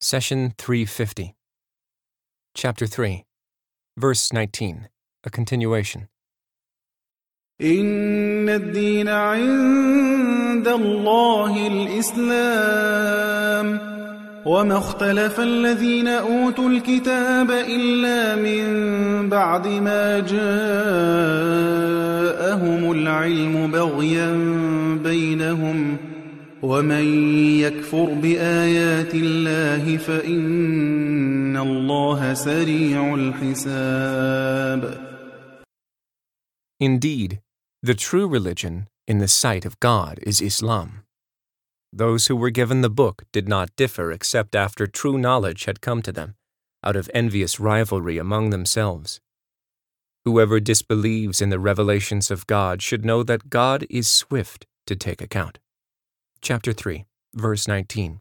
Session 350. Chapter 3, Verse 19, a continuation. إن الدين عند الله الإسلام وما اختلف الذين أوتوا الكتاب إلا من بعد ما جاءهم العلم بغيا بينهم ومن يكفر بآيات الله فإن الله سريع الحساب Indeed, the true religion in the sight of God is Islam. Those who were given the book did not differ except after true knowledge had come to them, out of envious rivalry among themselves. Whoever disbelieves in the revelations of God should know that God is swift to take account. Chapter 3, verse 19.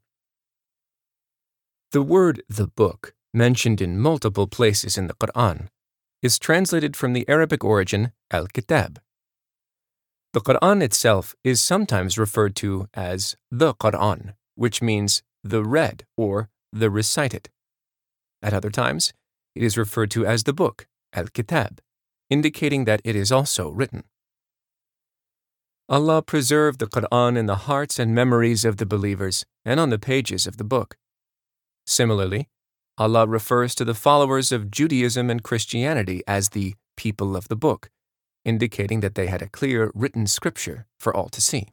The word the book, mentioned in multiple places in the Quran, is translated from the Arabic origin al Kitab. The Quran itself is sometimes referred to as the Quran, which means the read or the recited. At other times, it is referred to as the book, al Kitab, indicating that it is also written. Allah preserved the Quran in the hearts and memories of the believers and on the pages of the book. Similarly, Allah refers to the followers of Judaism and Christianity as the people of the book, indicating that they had a clear written scripture for all to see.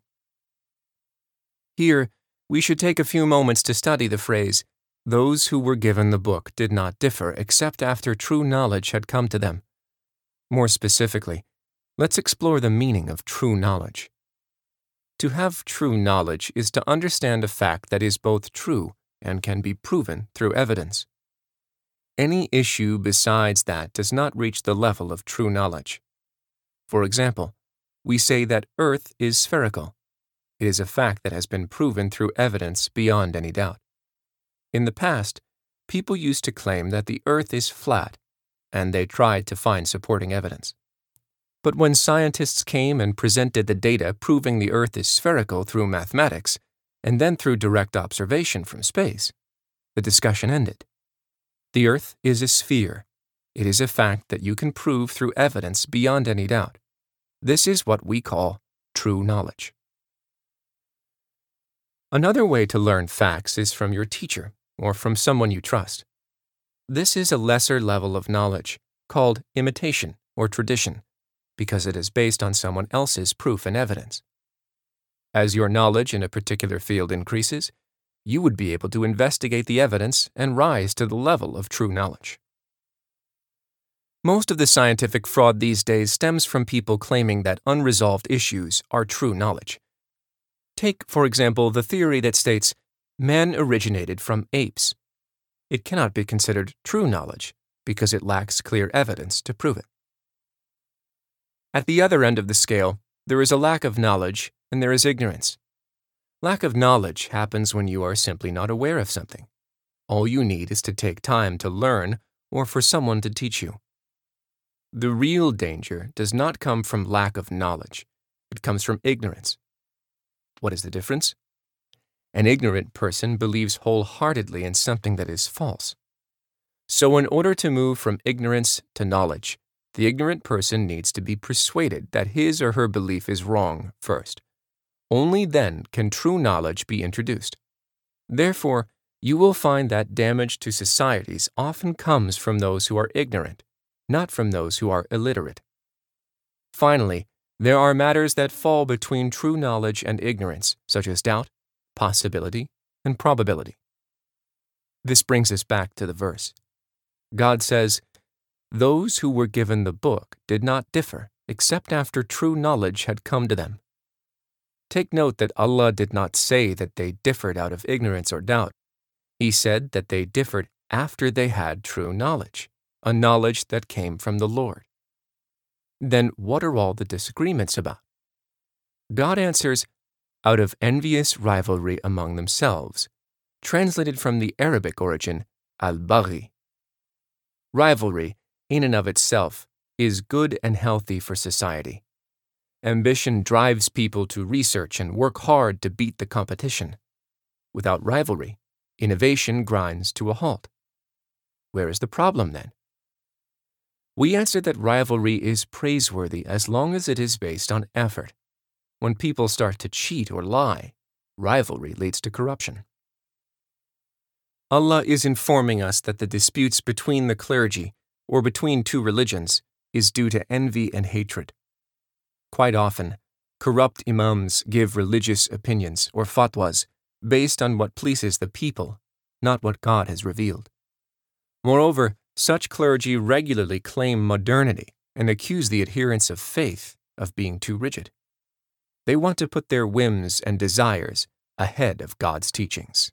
Here, we should take a few moments to study the phrase, Those who were given the book did not differ except after true knowledge had come to them. More specifically, let's explore the meaning of true knowledge. To have true knowledge is to understand a fact that is both true and can be proven through evidence. Any issue besides that does not reach the level of true knowledge. For example, we say that Earth is spherical. It is a fact that has been proven through evidence beyond any doubt. In the past, people used to claim that the Earth is flat, and they tried to find supporting evidence. But when scientists came and presented the data proving the Earth is spherical through mathematics, and then through direct observation from space, the discussion ended. The Earth is a sphere. It is a fact that you can prove through evidence beyond any doubt. This is what we call true knowledge. Another way to learn facts is from your teacher or from someone you trust. This is a lesser level of knowledge, called imitation or tradition, because it is based on someone else's proof and evidence. As your knowledge in a particular field increases, you would be able to investigate the evidence and rise to the level of true knowledge. Most of the scientific fraud these days stems from people claiming that unresolved issues are true knowledge. Take, for example, the theory that states man originated from apes. It cannot be considered true knowledge because it lacks clear evidence to prove it. At the other end of the scale, there is a lack of knowledge and there is ignorance. Lack of knowledge happens when you are simply not aware of something. All you need is to take time to learn or for someone to teach you. The real danger does not come from lack of knowledge, it comes from ignorance. What is the difference? An ignorant person believes wholeheartedly in something that is false. So, in order to move from ignorance to knowledge, the ignorant person needs to be persuaded that his or her belief is wrong first. Only then can true knowledge be introduced. Therefore, you will find that damage to societies often comes from those who are ignorant, not from those who are illiterate. Finally, there are matters that fall between true knowledge and ignorance, such as doubt, possibility, and probability. This brings us back to the verse. God says, Those who were given the book did not differ except after true knowledge had come to them. Take note that Allah did not say that they differed out of ignorance or doubt. He said that they differed after they had true knowledge, a knowledge that came from the Lord. Then what are all the disagreements about? God answers, out of envious rivalry among themselves, translated from the Arabic origin, al baghi. Rivalry, in and of itself, is good and healthy for society. Ambition drives people to research and work hard to beat the competition. Without rivalry, Innovation grinds to a halt. Where is the problem then? We answer that rivalry is praiseworthy as long as it is based on effort. When people start to cheat or lie, rivalry leads to corruption. Allah is informing us that the disputes between the clergy, or between two religions, is due to envy and hatred. Quite often, corrupt imams give religious opinions or fatwas based on what pleases the people, not what God has revealed. Moreover, such clergy regularly claim modernity and accuse the adherents of faith of being too rigid. They want to put their whims and desires ahead of God's teachings.